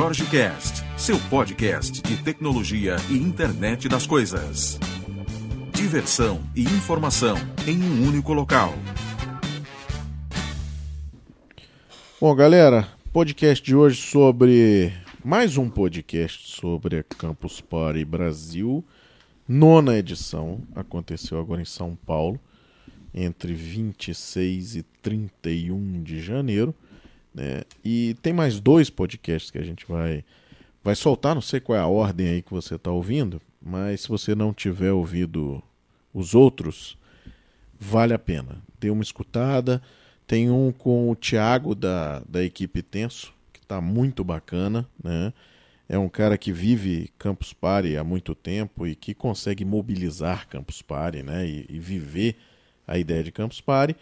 Jorge Cast, seu podcast de tecnologia e internet das coisas. Diversão e informação em um único local. Bom, galera, podcast de hoje sobre mais um podcast sobre a Campus Party Brasil. Nona edição aconteceu agora em São Paulo, entre 26 e 31 de janeiro. Né? E tem mais dois podcasts que a gente vai, vai soltar, não sei qual é a ordem aí que você está ouvindo, mas se você não tiver ouvido os outros, vale a pena. Dê uma escutada. Tem um com o Thiago da, da equipe Tenso, que está muito bacana, né? É um cara que vive Campus Party há muito tempo e que consegue mobilizar Campus Party, né? E, e viver a ideia de Campus Party.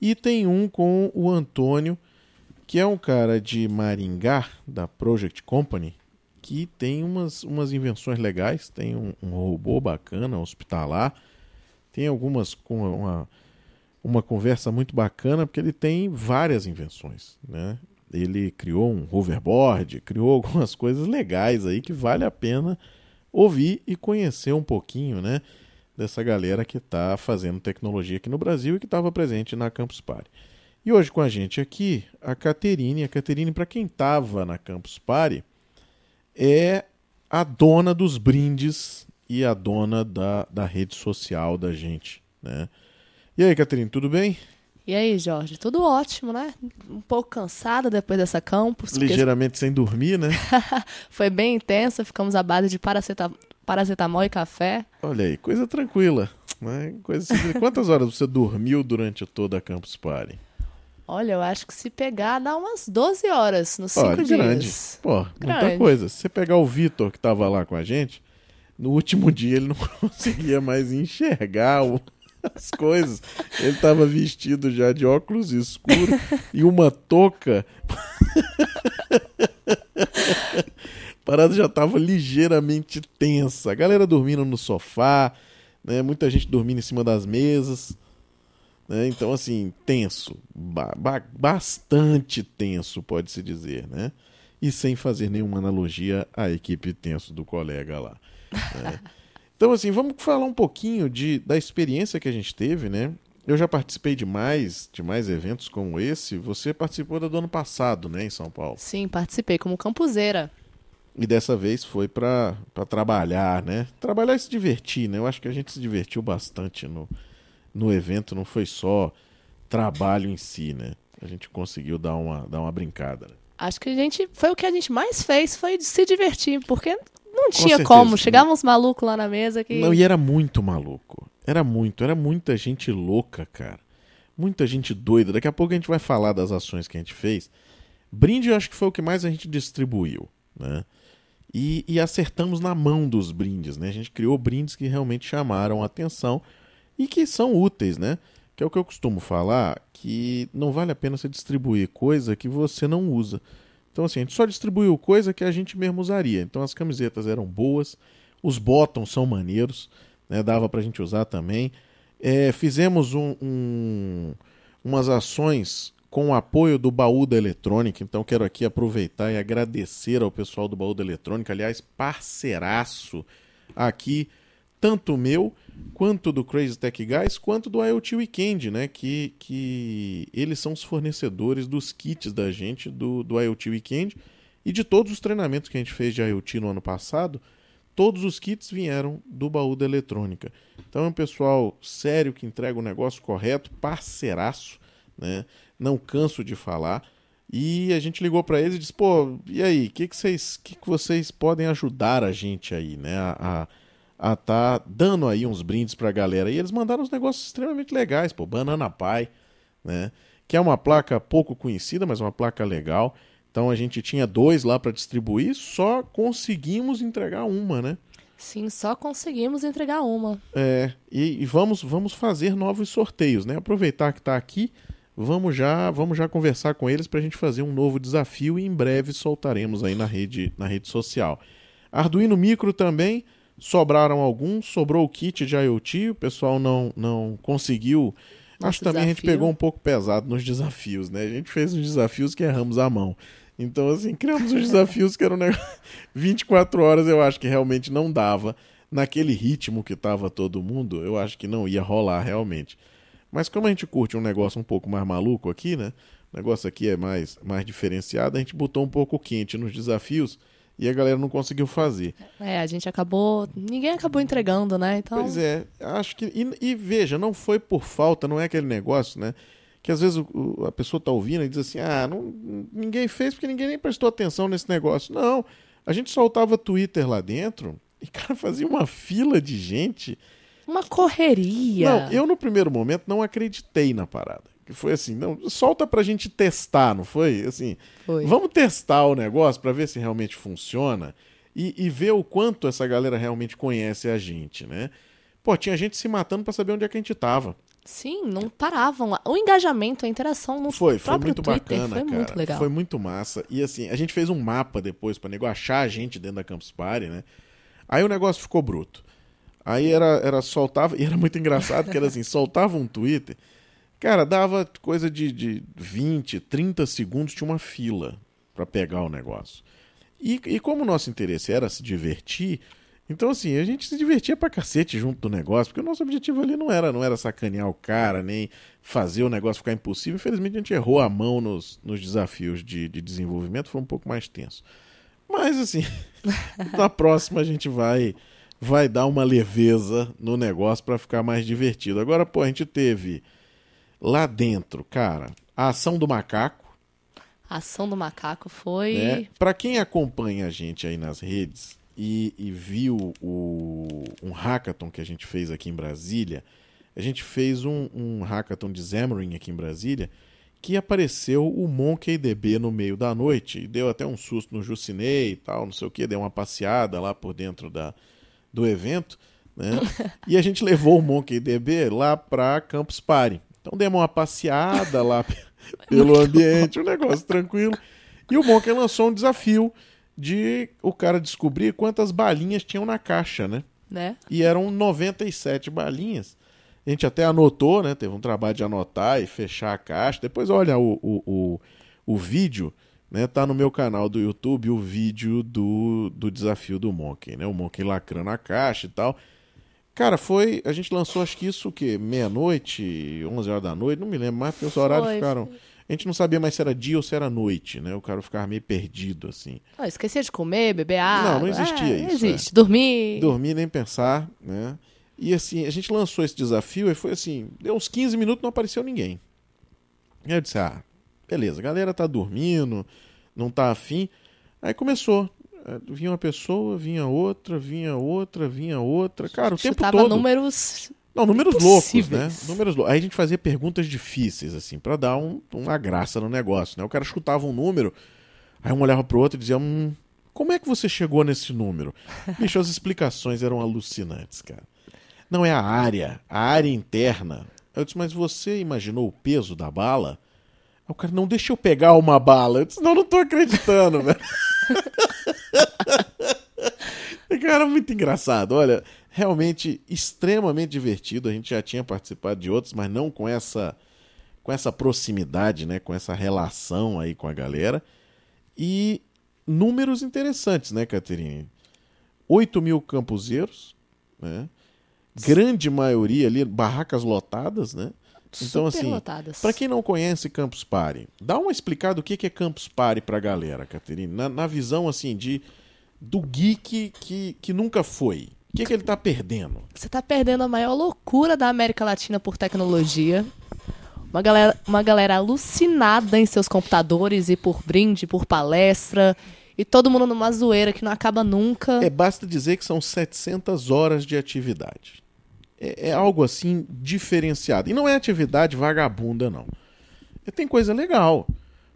E tem um com o Antônio, que é um cara de Maringá, da Project Company, que tem umas, umas invenções legais. Tem um, um robô bacana, hospitalar. Tem algumas com uma uma conversa muito bacana, porque ele tem várias invenções, né? Ele criou um hoverboard, criou algumas coisas legais aí que vale a pena ouvir e conhecer um pouquinho, né? Dessa galera que está fazendo tecnologia aqui no Brasil e que estava presente na Campus Party. E hoje com a gente aqui, a Caterine. A Caterine, para quem estava na Campus Party, é a dona dos brindes e a dona da, da rede social da gente, né? E aí, Caterine, tudo bem? E aí, Jorge? Tudo ótimo, né? Um pouco cansada depois dessa campus. Ligeiramente porque... sem dormir, né? Foi bem intensa, ficamos à base de paraceta... paracetamol e café. Olha aí, coisa tranquila. Né? Coisa Quantas horas você dormiu durante toda a Campus Party? Olha, eu acho que se pegar dá umas 12 horas nos 5 dias. Grande. Pô, grande. muita coisa. Se você pegar o Vitor que estava lá com a gente, no último dia ele não conseguia mais enxergar o as coisas. Ele estava vestido já de óculos escuros e uma touca. A parada já estava ligeiramente tensa. A galera dormindo no sofá, né? muita gente dormindo em cima das mesas. Né? Então, assim, tenso. Ba bastante tenso, pode-se dizer. Né? E sem fazer nenhuma analogia à equipe tenso do colega lá. Né? Então, assim, vamos falar um pouquinho de, da experiência que a gente teve, né? Eu já participei de mais, de mais eventos como esse. Você participou do ano passado, né, em São Paulo? Sim, participei como campuseira. E dessa vez foi para trabalhar, né? Trabalhar e se divertir, né? Eu acho que a gente se divertiu bastante no, no evento, não foi só trabalho em si, né? A gente conseguiu dar uma, dar uma brincada. Né? Acho que a gente foi o que a gente mais fez, foi se divertir, porque não tinha como. Chegavam uns malucos lá na mesa que. Não, e era muito maluco. Era muito, era muita gente louca, cara. Muita gente doida. Daqui a pouco a gente vai falar das ações que a gente fez. Brinde, eu acho que foi o que mais a gente distribuiu, né? E, e acertamos na mão dos brindes, né? A gente criou brindes que realmente chamaram a atenção e que são úteis, né? Que é o que eu costumo falar, que não vale a pena você distribuir coisa que você não usa. Então, assim, a gente só distribuiu coisa que a gente mesmo usaria. Então, as camisetas eram boas, os bottoms são maneiros, né? dava pra gente usar também. É, fizemos um, um, umas ações com o apoio do Baú da Eletrônica, então quero aqui aproveitar e agradecer ao pessoal do Baú da Eletrônica, aliás, parceiraço aqui, tanto meu quanto do Crazy Tech Guys, quanto do IoT Weekend, né? Que, que eles são os fornecedores dos kits da gente do, do IoT Weekend e de todos os treinamentos que a gente fez de IoT no ano passado. Todos os kits vieram do baú da eletrônica. Então é um pessoal sério que entrega o negócio correto, parceiraço, né? Não canso de falar. E a gente ligou para eles e disse: pô, e aí, o que, que, vocês, que, que vocês podem ajudar a gente aí, né? A, a a tá dando aí uns brindes pra galera. E eles mandaram uns negócios extremamente legais, pô, Banana Pie, né? Que é uma placa pouco conhecida, mas uma placa legal. Então a gente tinha dois lá para distribuir, só conseguimos entregar uma, né? Sim, só conseguimos entregar uma. É, e, e vamos, vamos fazer novos sorteios, né? Aproveitar que está aqui, vamos já, vamos já conversar com eles para a gente fazer um novo desafio e em breve soltaremos aí na rede, na rede social. Arduino Micro também, sobraram alguns, sobrou o kit de IoT, o pessoal não, não conseguiu. Nosso Acho que também a gente pegou um pouco pesado nos desafios, né? A gente fez uns desafios que erramos a mão. Então, assim, criamos os desafios que eram né, 24 horas, eu acho que realmente não dava. Naquele ritmo que tava todo mundo, eu acho que não ia rolar realmente. Mas como a gente curte um negócio um pouco mais maluco aqui, né? O negócio aqui é mais, mais diferenciado, a gente botou um pouco quente nos desafios e a galera não conseguiu fazer. É, a gente acabou. Ninguém acabou entregando, né? Então... Pois é, acho que. E, e veja, não foi por falta, não é aquele negócio, né? Que às vezes o, a pessoa tá ouvindo e diz assim: ah, não, ninguém fez porque ninguém nem prestou atenção nesse negócio. Não, a gente soltava Twitter lá dentro e, cara, fazia uma fila de gente. Uma correria. Não, eu no primeiro momento não acreditei na parada. Que foi assim, não, solta pra gente testar, não foi? Assim, Foi. vamos testar o negócio pra ver se realmente funciona e, e ver o quanto essa galera realmente conhece a gente, né? Pô, tinha gente se matando pra saber onde é que a gente tava. Sim, não paravam lá. O engajamento, a interação no Foi, foi muito Twitter bacana, foi cara. muito legal. Foi muito massa. E assim, a gente fez um mapa depois pra nego achar a gente dentro da Campus Party, né? Aí o negócio ficou bruto. Aí era, era soltava, e era muito engraçado que era assim, soltava um Twitter, cara, dava coisa de, de 20, 30 segundos, tinha uma fila pra pegar o negócio. E, e como o nosso interesse era se divertir, então assim, a gente se divertia pra cacete junto do negócio, porque o nosso objetivo ali não era, não era sacanear o cara, nem fazer o negócio ficar impossível. Infelizmente a gente errou a mão nos, nos desafios de, de desenvolvimento, foi um pouco mais tenso. Mas assim, na próxima a gente vai vai dar uma leveza no negócio pra ficar mais divertido. Agora, pô, a gente teve lá dentro, cara, a ação do macaco, A ação do macaco foi. né? Para quem acompanha a gente aí nas redes e, e viu o, um hackathon que a gente fez aqui em Brasília, a gente fez um, um hackathon de Xamarin aqui em Brasília que apareceu o MonkeyDB no meio da noite e deu até um susto no Jucinei e tal, não sei o que, deu uma passeada lá por dentro da, do evento, né? e a gente levou o MonkeyDB lá para Campus Party. Então demos uma passeada lá pelo ambiente, um negócio tranquilo. E o Monkey lançou um desafio de o cara descobrir quantas balinhas tinham na caixa, né? Né? E eram 97 balinhas. A gente até anotou, né? Teve um trabalho de anotar e fechar a caixa. Depois olha o, o, o, o vídeo, né? Tá no meu canal do YouTube o vídeo do, do desafio do Monkey, né? O Monkey lacrando a caixa e tal. Cara, foi. A gente lançou, acho que isso o quê? Meia-noite, 11 horas da noite, não me lembro mais, porque os horários Foi, ficaram. A gente não sabia mais se era dia ou se era noite, né? O cara ficava meio perdido, assim. Ah, esquecia de comer, beber água. Não, não existia É, isso, Não existe. Dormir. Dormir nem pensar, né? E assim, a gente lançou esse desafio e foi assim, deu uns 15 minutos não apareceu ninguém. Aí eu disse, ah, beleza, a galera tá dormindo, não tá afim. Aí começou. Eh, Vinha uma pessoa, vinha outra, vinha outra, vinha outra. Cara, o tempo todo. números. Não, números loucos, né? Números loucos. Aí a gente fazia perguntas difíceis, assim, pra dar um- uma graça no negócio, né? O cara chutava um número, aí um olhava pro outro e dizia, hum, como é que você chegou nesse número? Bicho, as explicações eram alucinantes, cara. Não é a área, a área interna. Eu disse, mas você imaginou o peso da bala? Aí o cara, não, deixa eu pegar uma bala. Eu disse, não, não tô acreditando, velho. Cara, muito engraçado. Olha, realmente extremamente divertido. A gente já tinha participado de outros, mas não com essa com essa proximidade, né, com essa relação aí com a galera. E números interessantes, né, Caterine? 8 mil campuseiros, né? Grande maioria ali, barracas lotadas, né? Então, assim. Pra quem não conhece Campus Party, dá uma explicada o que que é Campus Party pra galera, Caterine. Na, na visão, assim, de do geek que, que nunca foi. O que, que ele tá perdendo? Você tá perdendo a maior loucura da América Latina por tecnologia. Uma galera, uma galera alucinada em seus computadores e por brinde, por palestra. E todo mundo numa zoeira que não acaba nunca. É, basta dizer que são 700 horas de atividade. É, é algo assim diferenciado. E não é atividade vagabunda, não. É, tem coisa legal.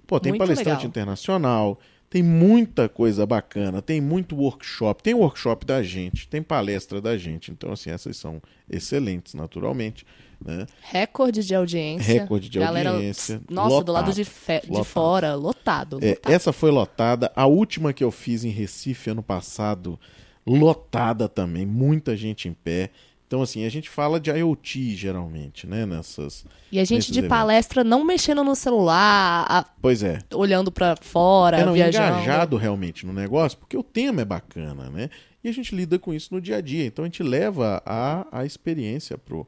Pô, tem Muito palestrante legal. internacional, tem muita coisa bacana, tem muito workshop, tem workshop da gente, tem palestra da gente. Então, assim, essas são excelentes, naturalmente. Né? Recorde de audiência. Recorde de Galera, audiência, Nossa, do lado lotado, de, fe- de lotado. fora, lotado. É, lotado. essa foi lotada. A última que eu fiz em Recife ano passado, lotada também. Muita gente em pé. Então, assim, a gente fala de IoT geralmente, né? Nessas. E a gente de eventos. palestra não mexendo no celular, a- Pois é. olhando pra fora, É, não, viajando. engajado realmente no negócio, porque o tema é bacana, né? E a gente lida com isso no dia a dia. Então a gente leva a, a experiência pro,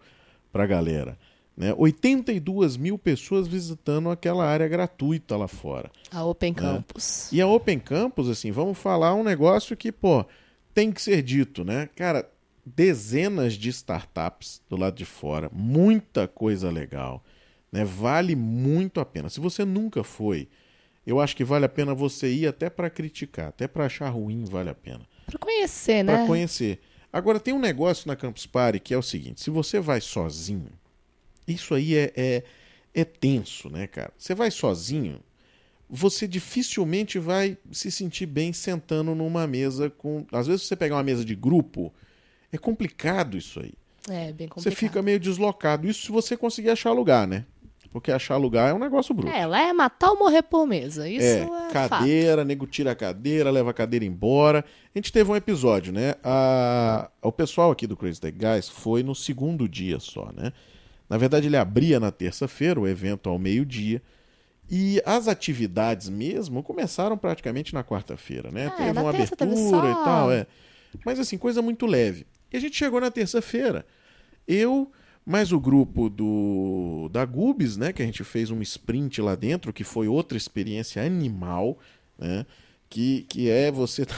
pra galera. Né? 82 mil pessoas visitando aquela área gratuita lá fora. A Open Campus. E a Open Campus, assim, vamos falar um negócio que, pô, tem que ser dito, né? Cara, dezenas de startups do lado de fora, muita coisa legal, né? Vale muito a pena. Se você nunca foi, eu acho que vale a pena você ir até para criticar, até para achar ruim, vale a pena. Pra conhecer, né? Para conhecer. Agora tem um negócio na Campus Party que é o seguinte: se você vai sozinho, isso aí é, é, é tenso, né, cara? Você vai sozinho, você dificilmente vai se sentir bem sentando numa mesa com. Às vezes você pegar uma mesa de grupo, é complicado isso aí. É, bem complicado. Você fica meio deslocado. Isso se você conseguir achar lugar, né? Porque achar lugar é um negócio bruto. É, lá é matar ou morrer por mesa. Isso é, É, fato. cadeira, nego tira a cadeira, leva a cadeira embora. A gente teve um episódio, né? A- o pessoal aqui do Crazy Tech Guys foi no segundo dia só, né? Na verdade, ele abria na terça-feira, o evento ao meio-dia. E as atividades mesmo começaram praticamente na quarta-feira, né? É, teve uma abertura só- e tal, é. Mas assim, coisa muito leve. E a gente chegou na terça-feira. Eu, mais o grupo do da Gubis, né? Que a gente fez um sprint lá dentro, que foi outra experiência animal, né? Que, que é você tá,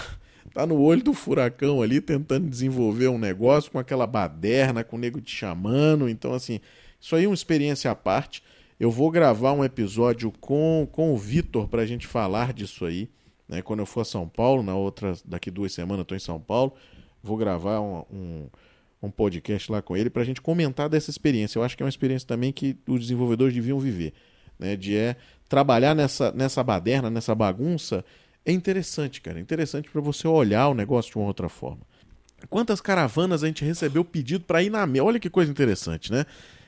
tá no olho do furacão ali, tentando desenvolver um negócio com aquela baderna, com o nego te chamando. Então, assim, isso aí é uma experiência à parte. Eu vou gravar um episódio com, com o Vitor pra gente falar disso aí. Né? Quando eu for a São Paulo, na outra, daqui duas semanas eu tô em São Paulo, vou gravar um, um, um podcast lá com ele pra gente comentar dessa experiência. Eu acho que é uma experiência também que os desenvolvedores deviam viver. Né? De é trabalhar nessa, nessa baderna, nessa bagunça, é interessante, cara. É interessante pra você olhar o negócio de uma outra forma. Quantas caravanas a gente recebeu pedido para ir na mesa? Olha que coisa interessante, né?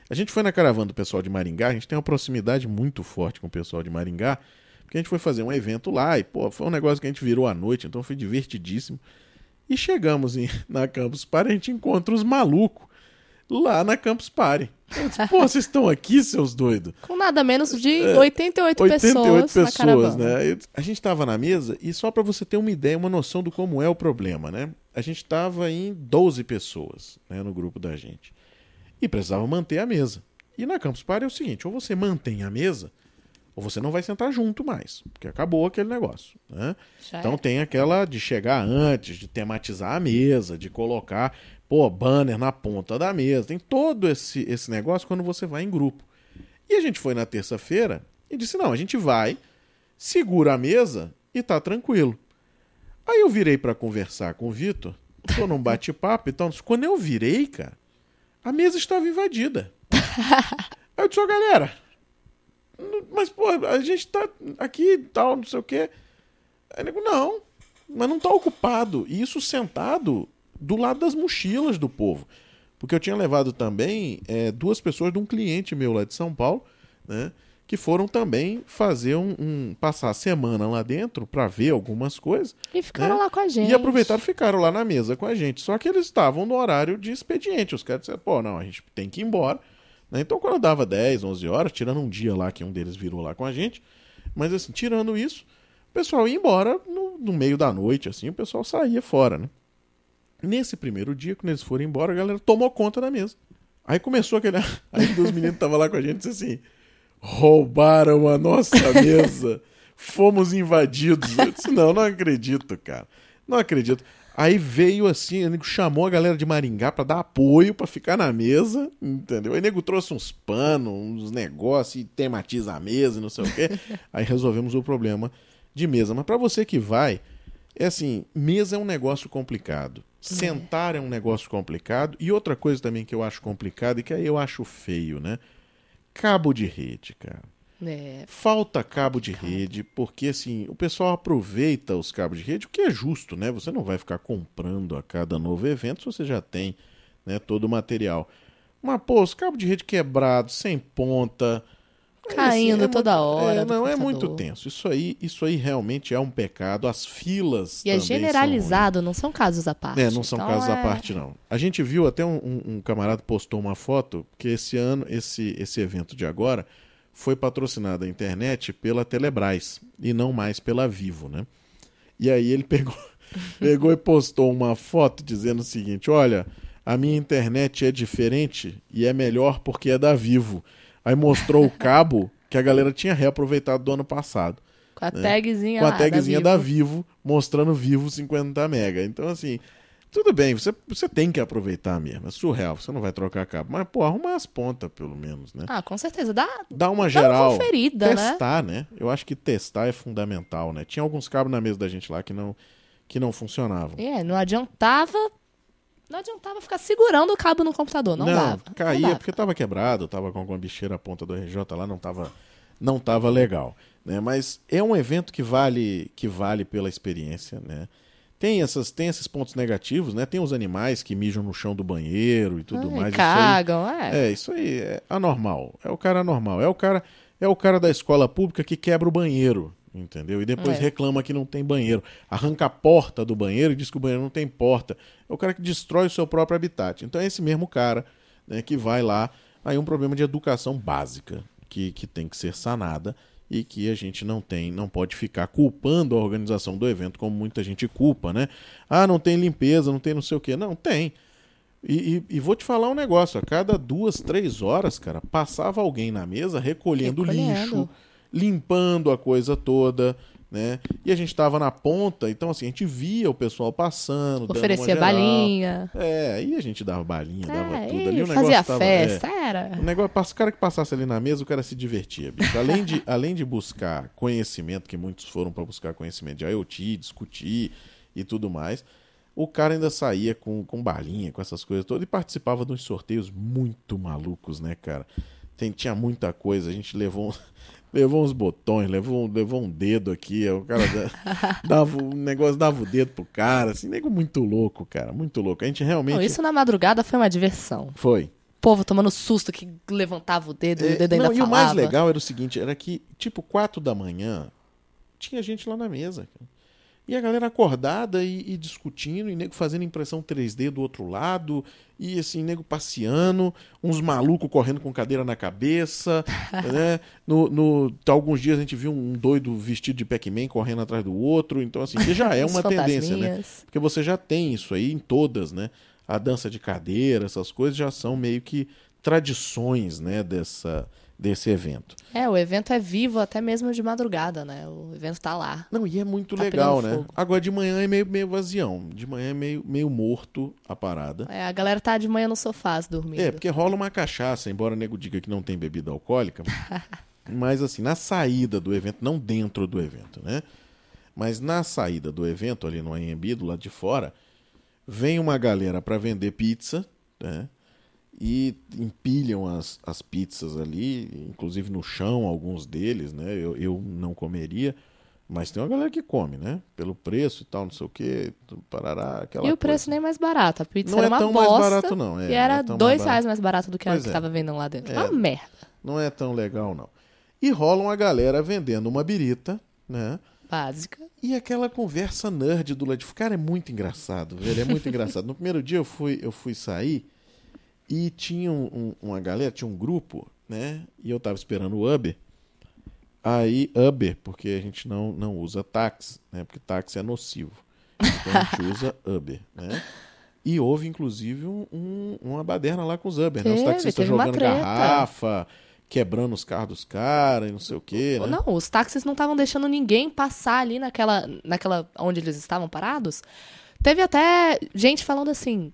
A gente foi na caravana do pessoal de Maringá, a gente tem uma proximidade muito forte com o pessoal de Maringá, porque a gente foi fazer um evento lá e, pô, foi um negócio que a gente virou à noite, então foi divertidíssimo. E chegamos em- na Campus Party, a gente encontra os malucos lá na Campus Party. Eu disse, pô, vocês estão aqui, seus doidos? Com nada menos de 88, 88 pessoas, na pessoas, caravana. né? Eu- A gente estava na mesa e só para você ter uma ideia, uma noção do como é o problema, né? A gente estava em 12 pessoas, né, no grupo da gente. E precisava manter a mesa. E na Campus Party é o seguinte, ou você mantém a mesa, ou você não vai sentar junto mais, porque acabou aquele negócio, né? Então tem aquela de chegar antes, de tematizar a mesa, de colocar, pô, banner na ponta da mesa. Tem todo esse, esse negócio quando você vai em grupo. E a gente foi na terça-feira e disse: não, a gente vai, segura a mesa e tá tranquilo. Aí eu virei pra conversar com o Vitor, tô num bate-papo e tal. Quando eu virei, cara, a mesa estava invadida. Aí eu disse: ô galera, n- mas pô, a gente tá aqui e tal, não sei o quê. Aí nego, não, mas não tá ocupado. E isso sentado do lado das mochilas do povo. Porque eu tinha levado também é, duas pessoas de um cliente meu lá de São Paulo, né? Que foram também fazer um, um- passar a semana lá dentro para ver algumas coisas. E ficaram né? lá com a gente. E aproveitaram e ficaram lá na mesa com a gente. Só que eles estavam no horário de expediente. Os caras disseram, pô, não, a gente tem que ir embora. Né? Então, quando dava 10, 11 horas, tirando um dia lá que um deles virou lá com a gente, mas assim, tirando isso, o pessoal ia embora no, no meio da noite, assim, o pessoal saía fora, né? Nesse primeiro dia, quando eles foram embora, a galera tomou conta da mesa. Aí começou aquele. Aí dos meninos que estavam lá com a gente disse assim: roubaram a nossa mesa, fomos invadidos. Eu disse: não, não acredito, cara. Não acredito. Aí veio assim, o nego chamou a galera de Maringá pra dar apoio, pra ficar na mesa, entendeu? Aí o nego trouxe uns panos, uns negócios, e tematiza a mesa e não sei o quê. Aí resolvemos o problema de mesa. Mas pra você que vai, é assim, mesa é um negócio complicado. Sentar é um negócio complicado. E outra coisa também que eu acho complicado e que aí eu acho feio, né? Cabo de rede, cara. É, Falta cabo de rede, porque assim, o pessoal aproveita os cabos de rede, o que é justo, né? Você não vai ficar comprando a cada novo evento se você já tem né, todo o material. Mas, pô, os cabos de rede quebrados, sem ponta. Caindo é toda muito- hora. é, não, é muito tenso. Isso aí, isso aí realmente é um pecado. As filas. E é também são generalizado, não são casos à parte. É, não são Então, casos à é- parte, não. A gente viu até um, um- um camarada postou uma foto que esse ano, esse, esse evento de agora, foi patrocinado na internet pela Telebrás e não mais pela Vivo, né? E aí ele pegou, pegou e postou uma foto dizendo o seguinte: olha, a minha internet é diferente e é melhor porque é da Vivo. Aí mostrou o cabo que a galera tinha reaproveitado do ano passado Com a tagzinha É. com a tagzinha da da Vivo. Vivo, mostrando Vivo 50 mega. Então, assim, tudo bem, você, você tem que aproveitar mesmo. É surreal, você não vai trocar cabo. Mas, pô, arruma as pontas, pelo menos, né? Ah, com certeza. Dá, Dá uma dá uma geral. conferida, né? testar, né? Eu acho que testar é fundamental, né? Tinha alguns cabos na mesa da gente lá que não, que não funcionavam. É, não adiantava. Não adiantava ficar segurando o cabo no computador. Não, dava. não caía dava. porque tava quebrado, tava com alguma bicheira a ponta do RJ lá, não tava, não tava legal, né? Mas é um evento que vale, que vale pela experiência, né? Tem, essas, tem esses pontos negativos, né? Tem os animais que mijam no chão do banheiro e tudo Ai, mais. Isso aí- cagam, é. é, isso aí é anormal. É o cara anormal. É o cara, é o cara da escola pública que quebra o banheiro, entendeu? E depois É. reclama que não tem banheiro. Arranca a porta do banheiro e diz que o banheiro não tem porta. É o cara que destrói o seu próprio habitat. Então é esse mesmo cara né, que vai lá. Aí um problema de educação básica que, que tem que ser sanada e que a gente não tem, não pode ficar culpando a organização do evento como muita gente culpa, né? Ah, não tem limpeza, não tem não sei o quê. Não, tem. E, e- e vou te falar um negócio: a cada duas, três horas, cara, passava alguém na mesa recolhendo, Recolhendo. lixo, limpando a coisa toda, né? E a gente tava na ponta, então assim, a gente via o pessoal passando, Oferecia balinha. É, aí a gente dava balinha, dava É, tudo e ali. O negócio fazia tava, é, festa, era. o negócio, o cara que passasse ali na mesa, o cara se divertia, bicho. Além de, além de buscar conhecimento, que muitos foram para buscar conhecimento de IoT, discutir e tudo mais, o cara ainda saía com, com balinha, com essas coisas todas, e participava de uns sorteios muito malucos, né, cara? Tem, tinha muita coisa, a gente levou, levou uns botões, levou, levou um dedo aqui, o cara da- dava um negócio, dava o dedo pro cara, assim, nego muito louco, cara, muito louco. A gente realmente. Não, isso na madrugada foi uma diversão. Foi. O povo tomando susto que levantava o dedo e o É, dedo ainda não, e falava. o mais legal era o seguinte, era que, tipo, quatro da manhã, tinha gente lá na mesa. cara. E a galera acordada e, e discutindo, e nego fazendo impressão 3D do outro lado, e assim, nego passeando, uns malucos correndo com cadeira na cabeça, né? No, no, alguns dias a gente viu um doido vestido de Pac-Man correndo atrás do outro, então assim, que já é uma tendência, né? Porque você já tem isso aí em todas, né? A dança de cadeira, essas coisas já são meio que tradições, né, dessa, desse evento. É, o evento é vivo até mesmo de madrugada, né? O evento tá lá. Não, e é muito Tá legal, né? fogo. Agora de manhã é meio, meio vazião. De manhã é meio, meio morto a parada. É, a galera tá de manhã no sofá dormindo. É, porque rola uma cachaça, embora o nego diga que não tem bebida alcoólica. mas assim, na saída do evento, não dentro do evento, né? Mas na saída do evento, ali no AMB, do lado de fora, vem uma galera para vender pizza, né? E empilham as, as pizzas ali, inclusive no chão, alguns deles, né? Eu, eu não comeria, mas tem uma galera que come, né? Pelo preço e tal, não sei o que, parará, aquela E o preço coisa. nem mais barato. A pizza Não era é uma tão mais bosta. barato, não, é, e não era é tão mais dois reais mais barato do que a que é. tava vendendo lá dentro. É. Uma merda. Não é tão legal, não. E rola uma galera vendendo uma birita, né? Básica. E aquela conversa nerd do lado de Cara, é muito engraçado, velho. É muito engraçado. No primeiro dia eu fui, eu fui sair e tinha um- um- uma galera, tinha um grupo, né? E eu tava esperando o Uber. Aí, Uber, porque a gente não, não usa táxi, né? Porque táxi é nocivo. Então a gente usa Uber, né? E houve, inclusive, um- um- uma baderna lá com os Uber, né? Os Teve, taxistas teve jogando garrafa, quebrando os carros dos caras e não sei o quê, né? Não, os táxis não estavam deixando ninguém passar ali naquela, naquela onde eles estavam parados. Teve até gente falando assim.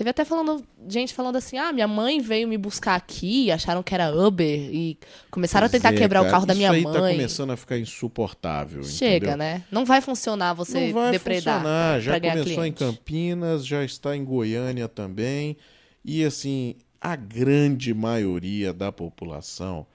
Teve até falando, gente falando assim: ah, minha mãe veio me buscar aqui, acharam que era Uber e começaram a Pois tentar é, quebrar o cara, carro da minha Isso aí tá mãe. começando a ficar insuportável. Chega, entendeu? né? Não vai funcionar você Não vai depredar funcionar. pra Já ganhar começou em cliente. Campinas, já está em Goiânia também. E assim, a grande maioria da população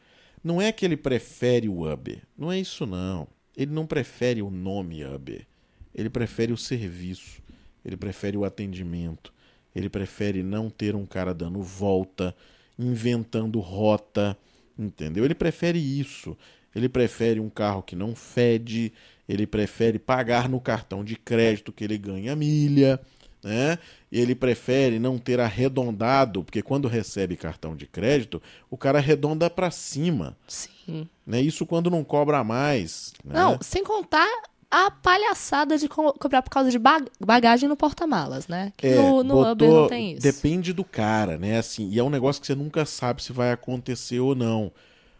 não é que ele prefere o Uber. Não é isso, não. Ele não prefere o nome Uber. Ele prefere o serviço. Ele prefere o atendimento. Ele prefere não ter um cara dando volta, inventando rota, Entendeu? Ele prefere isso. Ele prefere um carro que não fede, ele prefere pagar no cartão de crédito que ele ganha milha, né? Ele prefere não ter arredondado, porque quando recebe cartão de crédito, o cara arredonda para cima, Sim. né? Isso quando não cobra mais, né? Não, sem contar a palhaçada de co- cobrar por causa de ba- bagagem no porta-malas, né? Que É, no, no Uber não tem isso. Depende do cara, né? Assim, e é um negócio que você nunca sabe se vai acontecer ou não.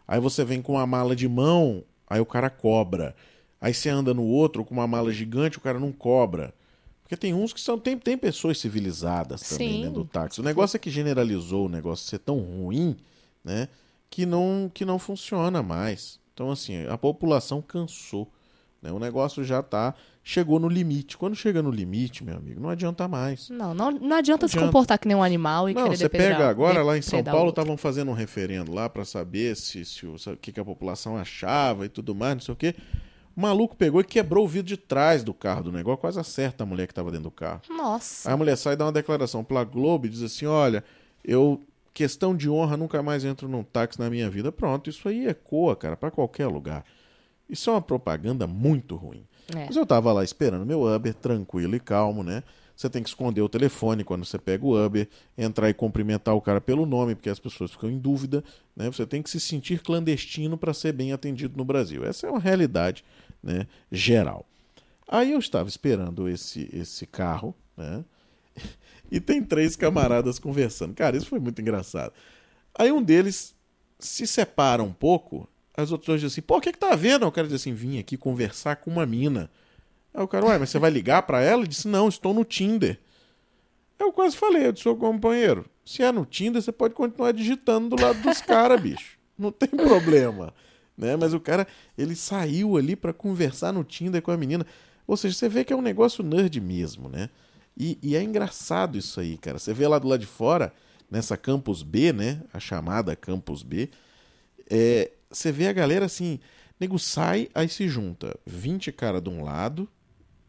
Aí você vem com uma mala de mão, aí o cara cobra. Aí você anda no outro com uma mala gigante, o cara não cobra. Porque tem uns que são. Tem, tem pessoas civilizadas também dentro do táxi. O negócio é que generalizou o negócio ser tão ruim, né? Que não, que não funciona mais. Então, assim, a população cansou. Né? O negócio já tá. Chegou no limite. Quando chega no limite, meu amigo, não adianta mais. Não, não, não adianta se adianta. comportar que nem um animal e Não, querer você depredar- pega agora lá em São Paulo, estavam fazendo um referendo lá para saber se, se o, sabe o que, que a população achava e tudo mais, não sei o quê. O maluco pegou e quebrou o vidro de trás do carro do negócio, quase acerta a mulher que estava dentro do carro. Nossa. Aí a mulher sai e dá uma declaração pela Globo e diz assim: olha, eu, questão de honra, nunca mais entro num táxi na minha vida. Pronto, isso aí ecoa, cara, para qualquer lugar. Isso é uma propaganda muito ruim. É. Mas eu tava lá esperando meu Uber, tranquilo e calmo, né? Você tem que esconder o telefone quando você pega o Uber, entrar e cumprimentar o cara pelo nome, porque as pessoas ficam em dúvida, né? Você tem que se sentir clandestino para ser bem atendido no Brasil. Essa é uma realidade, né, geral. Aí eu estava esperando esse esse carro, né? E tem três camaradas conversando. Cara, isso foi muito engraçado. Aí um deles se separa um pouco, as outras dois dizem assim, pô, o que que tá vendo? O cara diz assim, vim aqui conversar com uma mina. Aí o cara, ué, mas você vai ligar pra ela? Ele disse, não, estou no Tinder. Eu quase falei, eu disse, ô companheiro, se é no Tinder, você pode continuar digitando do lado dos caras, bicho. Não tem problema. Né? Mas o cara, ele saiu ali pra conversar no Tinder com a menina. Ou seja, você vê que é um negócio nerd mesmo, né? E, e é engraçado isso aí, cara. Você vê lá do lado de fora, nessa Campus B, né? A chamada Campus B, é, você vê a galera assim, nego sai, aí se junta 20 cara de um lado,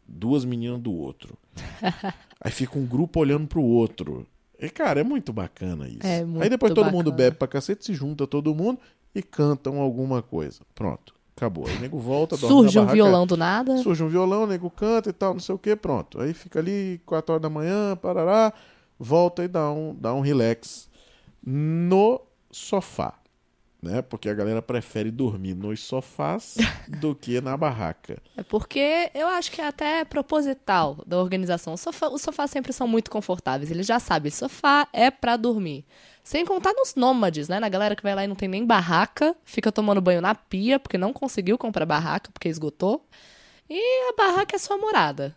duas meninas do outro. aí fica um grupo olhando pro outro. E, cara, é muito bacana isso. É aí muito depois todo mundo bacana. bebe pra cacete, se junta todo mundo e cantam alguma coisa. Pronto, acabou. Aí o nego volta, dorme Surge um barraca, violão do nada. Surge um violão, o nego canta e tal, não sei o que, pronto. Aí fica ali, 4 horas da manhã, parará, volta e dá um, dá um relax no sofá. Né? Porque a galera prefere dormir nos sofás do que na barraca. É porque eu acho que é até proposital da organização. O sofá- os sofás sempre são muito confortáveis. Eles já sabem, sofá é pra dormir. Sem contar nos nômades, né? Na galera que vai lá e não tem nem barraca, fica tomando banho na pia, porque não conseguiu comprar barraca, porque esgotou. E a barraca é sua morada.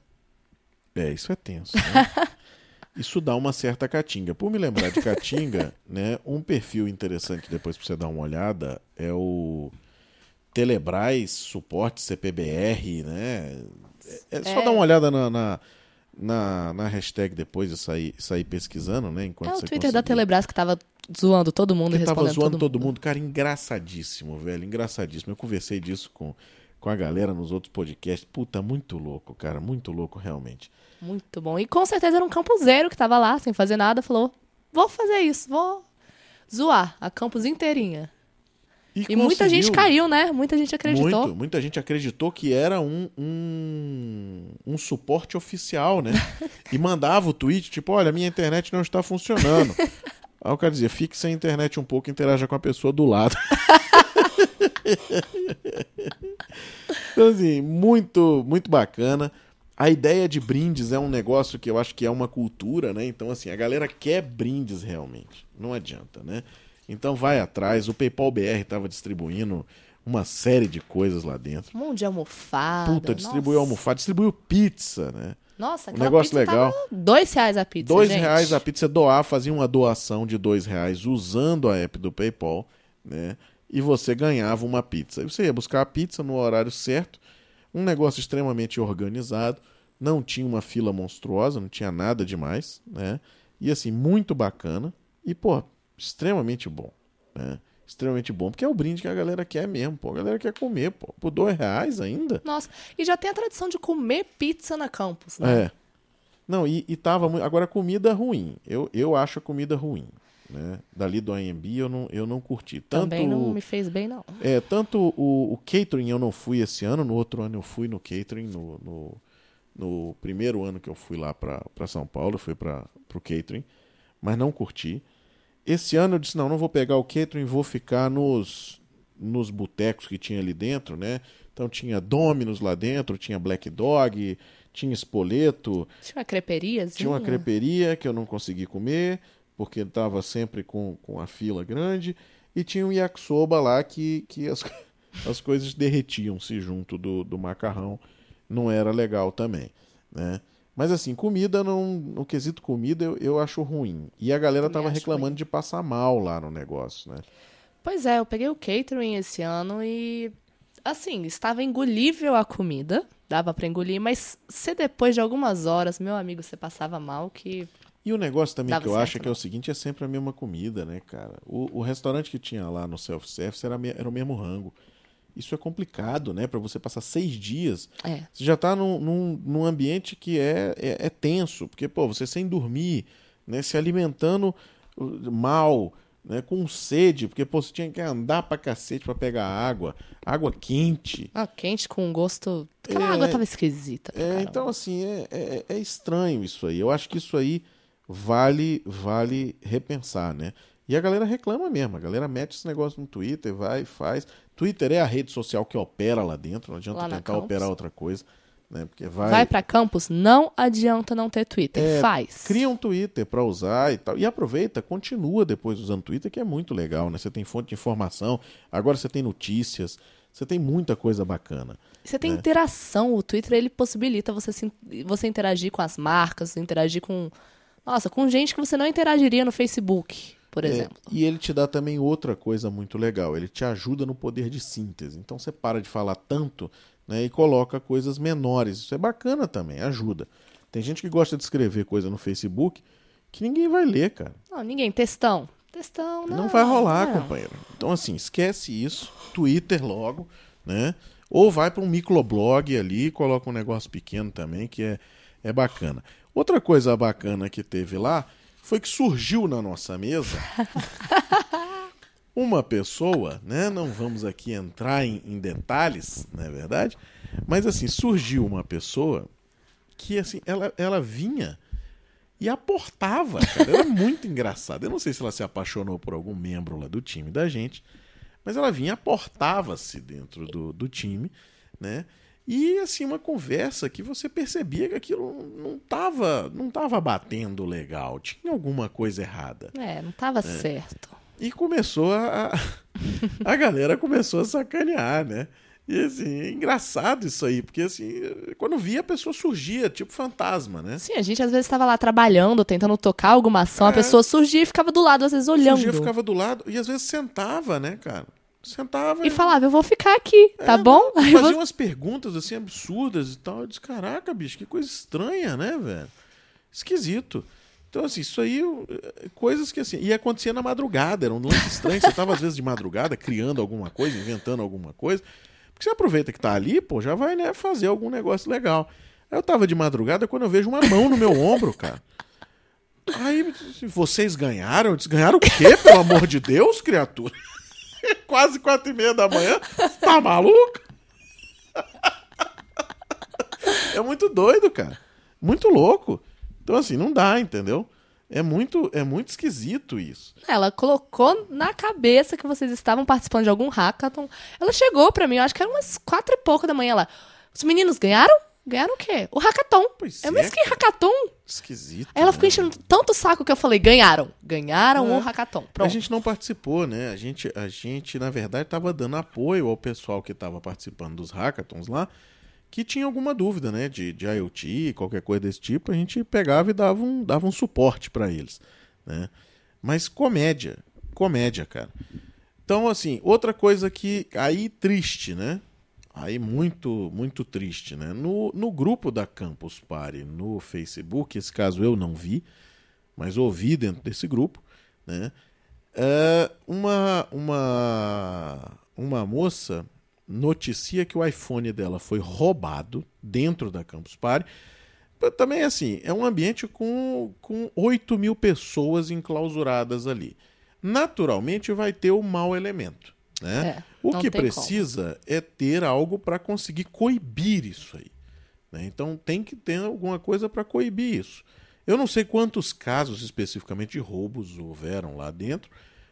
É, isso é tenso. Né? isso dá uma certa catinga. Por me lembrar de catinga, né, um perfil interessante depois pra você dar uma olhada é o Telebrás Suporte CPBR, né? É, é só É. dar uma olhada na, na, na, na hashtag depois e sair, sair pesquisando, né? Enquanto é o Twitter da conseguir. Telebrás que tava zoando todo mundo e Que tava respondendo zoando todo, todo mundo. Cara, engraçadíssimo, velho. Engraçadíssimo. Eu conversei disso com, com a galera nos outros podcasts. Puta, muito louco, cara. Muito louco, realmente. Muito bom. E com certeza era um campuseiro que tava lá, sem fazer nada, falou: vou fazer isso, vou zoar a campus inteirinha. E muita gente caiu, né? Muita gente acreditou. Muito, muita gente acreditou que era um, um, um suporte oficial, né? e mandava o tweet, tipo, olha, minha internet não está funcionando. Aí o cara dizia, fique sem internet um pouco e interaja com a pessoa do lado. então, assim, muito, muito bacana. A ideia de brindes é um negócio que eu acho que é uma cultura, né? Então, assim, a galera quer brindes realmente. Não adianta, né? Então vai atrás. O PayPal BR estava distribuindo uma série de coisas lá dentro. Um monte de almofada. Puta, distribuiu nossa. almofada, distribuiu pizza, né? Nossa, Um negócio legal. dois reais a pizza, Dois gente. reais a pizza doar, fazia uma doação de dois reais usando a app do PayPal, né? E você ganhava uma pizza. Você ia buscar a pizza no horário certo, um negócio extremamente organizado, não tinha uma fila monstruosa, não tinha nada demais, né? E assim, muito bacana e, pô, extremamente bom, né? Extremamente bom, porque é o brinde que a galera quer mesmo, pô. A galera quer comer, pô. Por dois reais ainda. Nossa, e já tem a tradição de comer pizza na campus, né? É. Não, e, e tava muito. Agora, comida ruim. Eu, eu acho a comida ruim. Né? Dali do IMB eu não, eu não curti. Tanto, Também não me fez bem, não. é, tanto o, o catering eu não fui esse ano, no outro ano eu fui no catering, no, no, no primeiro ano que eu fui lá para São Paulo, eu fui para o catering, mas não curti. Esse ano eu disse, não, não vou pegar o catering, vou ficar nos, nos botecos que tinha ali dentro, né? Então tinha Dominos lá dentro, tinha Black Dog, tinha Espoleto, Tinha uma creperia? tinha uma creperia que eu não consegui comer, porque estava sempre com, com a fila grande, e tinha um yakisoba lá que, que as, as coisas derretiam-se junto do, do macarrão. Não era legal também, né? Mas assim, comida, não, no quesito comida, eu, eu acho ruim. E a galera tava reclamando ruim. de passar mal lá no negócio, né? Pois é, eu peguei o catering esse ano e, assim, estava engolível a comida, dava pra engolir, mas se depois de algumas horas, meu amigo, você passava mal, que E o negócio também Dava que eu certo, acho é que é o seguinte, é sempre a mesma comida, né, cara? O, o restaurante que tinha lá no self-service era, era o mesmo rango. Isso é complicado, né? Pra você passar seis dias. é. Você já tá num, num, num ambiente que é, é, é tenso. Porque, pô, você sem dormir, né? Se alimentando uh, mal, né? Com sede. Porque, pô, você tinha que andar pra cacete pra pegar água. Água quente. Ah, quente com gosto. Aquela É, água tava esquisita. É, então, assim, é, é, é estranho isso aí. Eu acho que isso aí vale, vale repensar, né? E a galera reclama mesmo. A galera mete esse negócio no Twitter, vai, faz. Twitter é a rede social que opera lá dentro. Não adianta tentar campus. operar outra coisa, né? Porque vai. Vai pra campus, não adianta não ter Twitter. É, Faz. Cria um Twitter pra usar e tal. E aproveita, continua depois usando Twitter, que é muito legal, né? Você tem fonte de informação, agora você tem notícias, você tem muita coisa bacana. Você tem interação. O Twitter ele possibilita você, se- você interagir com as marcas, interagir com. Nossa, com gente que você não interagiria no Facebook, por É, exemplo. e ele te dá também outra coisa muito legal. Ele te ajuda no poder de síntese. Então você para de falar tanto né, e coloca coisas menores. Isso é bacana também, ajuda. Tem gente que gosta de escrever coisa no Facebook que ninguém vai ler, cara. Não, ninguém. Textão. Textão, não. Não, vai rolar, não. companheiro. Então, assim, esquece isso. Twitter logo, né? Ou vai para um microblog ali e coloca um negócio pequeno também, que é, é bacana. Outra coisa bacana que teve lá foi que surgiu na nossa mesa uma pessoa, né? Não vamos aqui entrar em, em detalhes, não é verdade? Mas assim, surgiu uma pessoa que assim, ela, ela vinha e aportava, cara. Era muito engraçado. Eu não sei se ela se apaixonou por algum membro lá do time da gente, mas ela vinha e aportava-se dentro do, do time, né? E assim, uma conversa que você percebia que aquilo não tava, não tava batendo legal, tinha alguma coisa errada. É, não tava certo. E começou a. a- A galera começou a sacanear, né? E assim, é engraçado isso aí, porque assim, quando via a pessoa surgia, tipo fantasma, né? Sim, a gente às vezes estava lá trabalhando, tentando tocar alguma ação, É. a pessoa surgia e ficava do lado, às vezes olhando. Surgia, ficava do lado e às vezes sentava, né, cara? Sentava E falava, eu vou ficar aqui, tá bom? Aí Fazia umas perguntas assim absurdas e tal. Eu disse, caraca, bicho, que coisa estranha, né, velho? Esquisito. Então, assim, isso aí, eh, coisas que assim. E acontecia na madrugada, era um lance estranho. Você tava, às vezes, de madrugada, criando alguma coisa, inventando alguma coisa. Porque você aproveita que tá ali, pô, já vai, né, fazer algum negócio legal. Aí eu tava de madrugada quando eu vejo uma mão no meu ombro, cara. Aí, vocês ganharam? Eu disse, ganharam o quê, pelo amor de Deus, criatura? Quase quatro e meia da manhã. Tá maluco? É muito doido, cara. Muito louco. Então, assim, não dá, entendeu? É muito, é muito esquisito isso. Ela colocou na cabeça que vocês estavam participando de algum hackathon. Ela chegou pra mim, eu acho que era umas quatro e pouco da manhã lá. Os meninos ganharam? Ganharam o quê? O hackathon. Pois eu, é, mas que cara. hackathon? Esquisito. Aí ela ficou né? enchendo tanto saco que eu falei, ganharam. Ganharam É. o hackathon. A Pronto. gente não participou, né? A gente, a gente na verdade, estava dando apoio ao pessoal que estava participando dos hackathons lá, que tinha alguma dúvida, né? De, de IoT, qualquer coisa desse tipo, a gente pegava e dava um, dava um suporte para eles, né? Mas comédia, comédia, cara. Então, assim, outra coisa que aí triste, né? Aí muito, muito triste, né? No, no grupo da Campus Party no Facebook, esse caso eu não vi, mas ouvi dentro desse grupo, né? É, uma, uma, uma moça noticia que o iPhone dela foi roubado dentro da Campus Party também assim, é um ambiente com, com 8 mil pessoas enclausuradas ali. Naturalmente vai ter o mau elemento. Né? É, o que precisa é ter algo para conseguir coibir isso aí. né? Então tem que ter alguma coisa para coibir isso. Eu não sei quantos casos especificamente de roubos houveram lá dentro,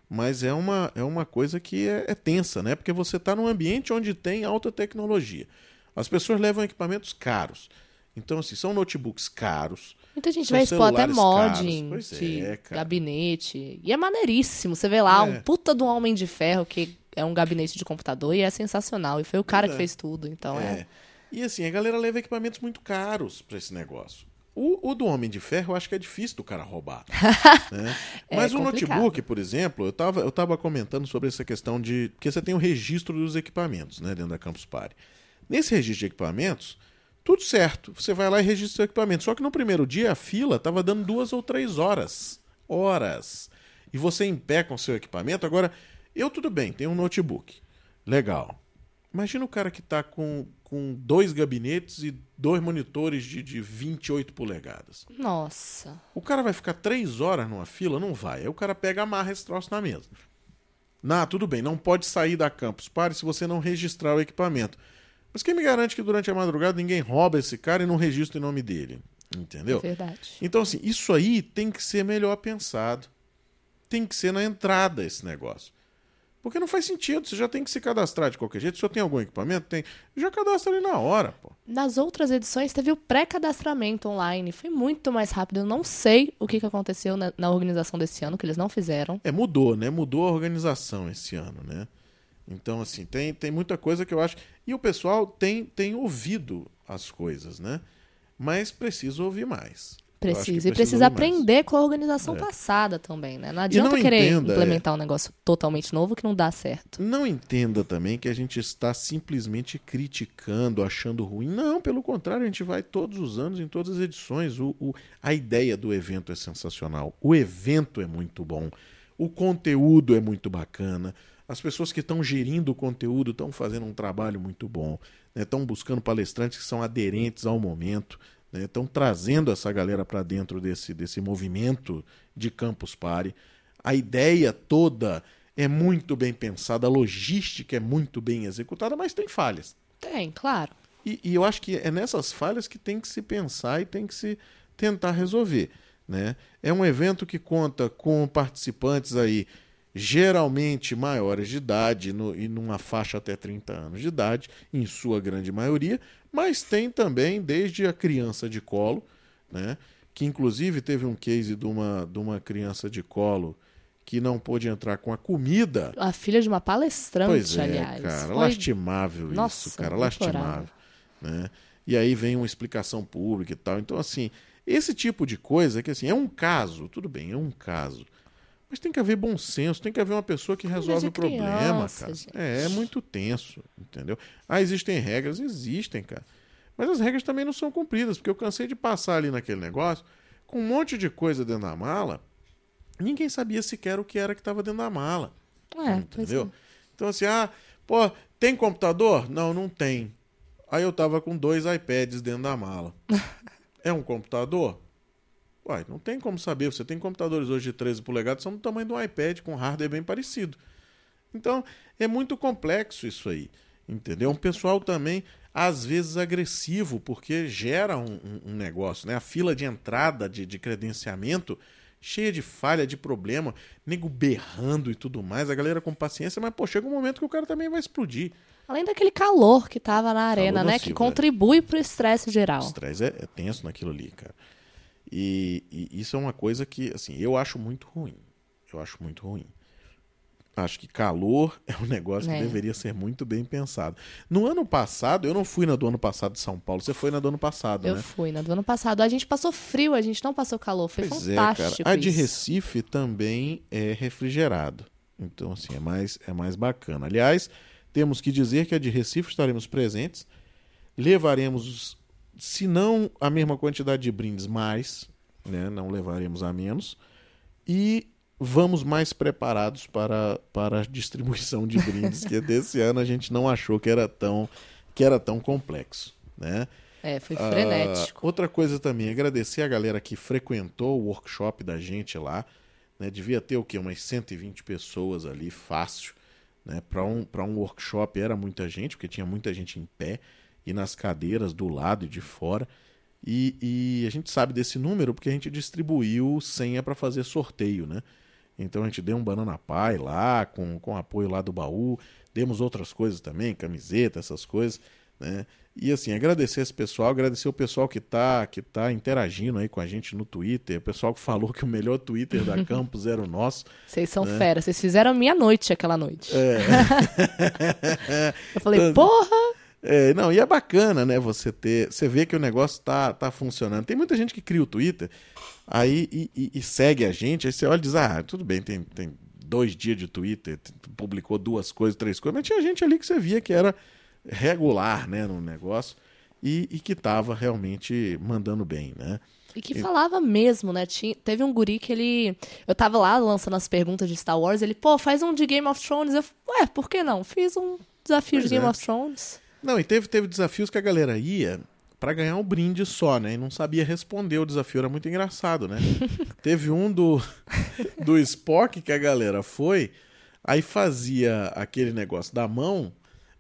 mas é uma, é uma coisa que é, é tensa, né? Porque você está num ambiente onde tem alta tecnologia. As pessoas levam equipamentos caros. Então, assim, são notebooks caros. Muita gente vai expor até modding de é, gabinete. E é maneiríssimo. Você vê lá É. um puta de um homem de ferro que é um gabinete de computador e é sensacional. E foi o cara Pois que é. fez tudo. Então é. É. E assim, a galera leva equipamentos muito caros para esse negócio. O, o do Homem de Ferro eu acho que é difícil do cara roubar. né? É Mas o complicado. notebook, por exemplo, eu estava eu tava comentando sobre essa questão de. Porque você tem o registro dos equipamentos né, dentro da Campus Party. Nesse registro de equipamentos, tudo certo. Você vai lá e registra o equipamento. Só que no primeiro dia a fila estava dando duas ou três horas. Horas. E você em pé com o seu equipamento. Agora, eu tudo bem, tenho um notebook. Legal. Imagina o cara que está com, com dois gabinetes e dois monitores de, de 28 polegadas. Nossa. O cara vai ficar três horas numa fila? Não vai. Aí o cara pega e amarra esse troço na mesa. Não, tudo bem, não pode sair da campus pare se você não registrar o equipamento. Mas quem me garante que durante a madrugada ninguém rouba esse cara e não registra em nome dele? Entendeu? É verdade. Então, assim, isso aí tem que ser melhor pensado. Tem que ser na entrada esse negócio. Porque não faz sentido, você já tem que se cadastrar de qualquer jeito. Se eu tenho algum equipamento, tem. Já cadastra ali na hora, pô. Nas outras edições teve o pré-cadastramento online. Foi muito mais rápido. Eu não sei o que, que aconteceu na, na organização desse ano, que eles não fizeram. É, mudou, né? Mudou a organização esse ano, né? Então, assim, tem, tem muita coisa que eu acho. E o pessoal tem, tem ouvido as coisas, né? Mas precisa ouvir mais. Precisa. E precisa mais. aprender com a organização É. passada também, né? Não adianta não querer entenda, implementar um negócio totalmente novo que não dá certo. Não entenda também que a gente está simplesmente criticando, achando ruim. Não, pelo contrário, a gente vai todos os anos, em todas as edições. O, o- a ideia do evento é sensacional. O evento é muito bom. O conteúdo é muito bacana. As pessoas que estão gerindo o conteúdo estão fazendo um trabalho muito bom. né? Estão buscando palestrantes que são aderentes ao momento. Né? Estão trazendo essa galera para dentro desse, desse movimento de Campus Party. A ideia toda é muito bem pensada, a logística é muito bem executada, mas tem falhas. Tem, claro. E, e eu acho que é nessas falhas que tem que se pensar e tem que se tentar resolver. Né? É um evento que conta com participantes aí geralmente maiores de idade no- e numa faixa até 30 anos de idade, em sua grande maioria, mas tem também desde a criança de colo, né? que inclusive teve um case de uma, de uma criança de colo que não pôde entrar com a comida A filha de uma palestrante, Pois é, aliás. cara, Foi- lastimável Nossa, isso, cara, lastimável. Né? E aí vem uma explicação pública e tal. Então, assim, esse tipo de coisa que assim, é um caso, tudo bem, é um caso. Mas tem que haver bom senso, tem que haver uma pessoa que resolve o problema, criança, cara. É, é muito tenso, entendeu? Ah, existem regras? Existem, cara. Mas as regras também não são cumpridas, porque eu cansei de passar ali naquele negócio com um monte de coisa dentro da mala. Ninguém sabia sequer o que era que estava dentro da mala. É, Entendeu? é. Então, assim, ah, pô, tem computador? Não, não tem. Aí eu tava com dois iPads dentro da mala. é um computador? Uai, não tem como saber. Você tem computadores hoje de 13 polegadas, são do tamanho de um iPad, com hardware bem parecido. Então, é muito complexo isso aí. Entendeu? Um pessoal também, às vezes, agressivo, porque gera um, um- negócio, né? A fila de entrada de, de credenciamento cheia de falha, de problema, nego berrando e tudo mais, a galera com paciência, mas pô, chega um momento que o cara também vai explodir. Além daquele calor que tava na arena, né? nocivo, Que é. contribui pro estresse O geral. estresse é, é tenso naquilo ali, cara. E, e isso é uma coisa que, assim, eu acho muito ruim. Eu acho muito ruim. Acho que calor é um negócio É. que deveria ser muito bem pensado. No ano passado, eu não fui na do ano passado de São Paulo, você foi na do ano passado, Eu né? fui na do ano passado. A gente passou frio, a gente não passou calor. Foi Pois é, cara. fantástico. A de isso. Recife também é refrigerado. Então, assim, é mais, é mais bacana. Aliás, temos que dizer que a de Recife estaremos presentes. Levaremos, se não a mesma quantidade de brindes, mais, né? Não levaremos a menos. E vamos mais preparados para, para a distribuição de brindes, que desse ano a gente não achou que era tão, que era tão complexo, né? É, foi Ah, frenético. outra coisa também, agradecer a galera que frequentou o workshop da gente lá. Né? Devia ter o quê? Umas 120 pessoas ali, fácil. Né? Para um, pra um workshop era muita gente, porque tinha muita gente em pé e nas cadeiras do lado e de fora. E, e a gente sabe desse número porque a gente distribuiu senha para fazer sorteio, né? Então a gente deu um Banana Pie lá, com, com apoio lá do baú. Demos outras coisas também, camiseta, essas coisas, né? E assim, agradecer esse pessoal, agradecer o pessoal que tá, que tá interagindo aí com a gente no Twitter, o pessoal que falou que o melhor Twitter da Campus era o nosso. Vocês são né? fera. Vocês fizeram minha noite aquela noite. É. Eu falei, porra! É, não, e é bacana, né, você ter. Você vê que o negócio tá, tá funcionando. Tem muita gente que cria o Twitter aí e, e- e segue a gente, aí você olha e diz, ah, tudo bem, tem, tem dois dias de Twitter, publicou duas coisas, três coisas, mas tinha gente ali que você via que era regular, né, no negócio, e, e que tava realmente mandando bem, né? E que falava mesmo, né? Tinha, teve um guri que ele. Eu tava lá lançando as perguntas de Star Wars, ele, pô, faz um de Game of Thrones. Eu, ué, por que não? Fiz um desafio Pois de Game é. of Thrones. Não, e teve, teve desafios que a galera ia pra ganhar um brinde só, né? E não sabia responder o desafio, era muito engraçado, né? teve um do, do Spock que a galera foi, aí fazia aquele negócio da mão,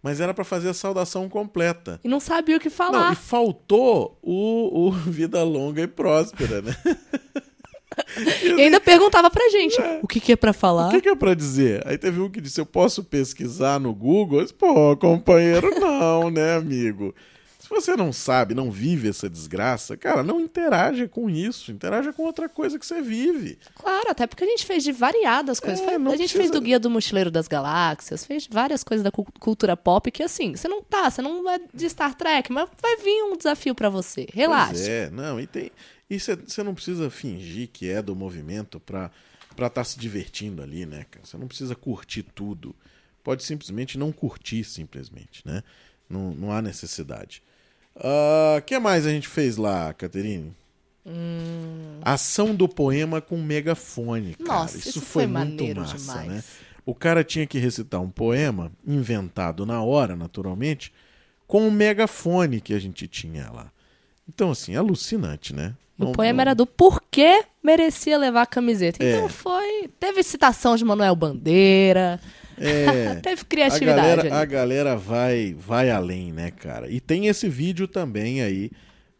mas era pra fazer a saudação completa. E não sabia o que Não, falar. e faltou o, o Vida Longa e Próspera, né? E ainda perguntava pra gente, o que, que é pra O falar? que, que é pra dizer? Aí teve um que disse: Eu posso pesquisar no Google? Eu disse, Pô, companheiro, não, né, amigo? Se você não sabe, não vive essa desgraça, cara, não interaja com isso. Interaja com outra coisa que você vive. Claro, até porque a gente fez de variadas coisas. É, Foi- a gente precisa- fez do Guia do Mochileiro das Galáxias, fez várias coisas da cu- cultura pop que, assim, você não tá, você não é de Star Trek, mas vai vir um desafio pra você. Relaxa. Pois é, não, e tem. E você não precisa fingir que é do movimento pra estar tá se divertindo ali, né, cara? Você não precisa curtir tudo. Pode simplesmente não curtir, simplesmente, né? Não, não há necessidade. O que mais a gente fez lá, Caterine? Ação do poema com megafone, cara. Hum. Nossa, isso, isso foi, foi muito massa, demais. né? O cara tinha que recitar um poema inventado na hora, naturalmente, com o megafone que a gente tinha lá. Então, assim, alucinante, né? O Não- poema não- era do porquê merecia levar a camiseta. É. Então foi. Teve citação de Manuel Bandeira. É, teve a criatividade. galera, a galera vai, vai além, né, cara? E tem esse vídeo também aí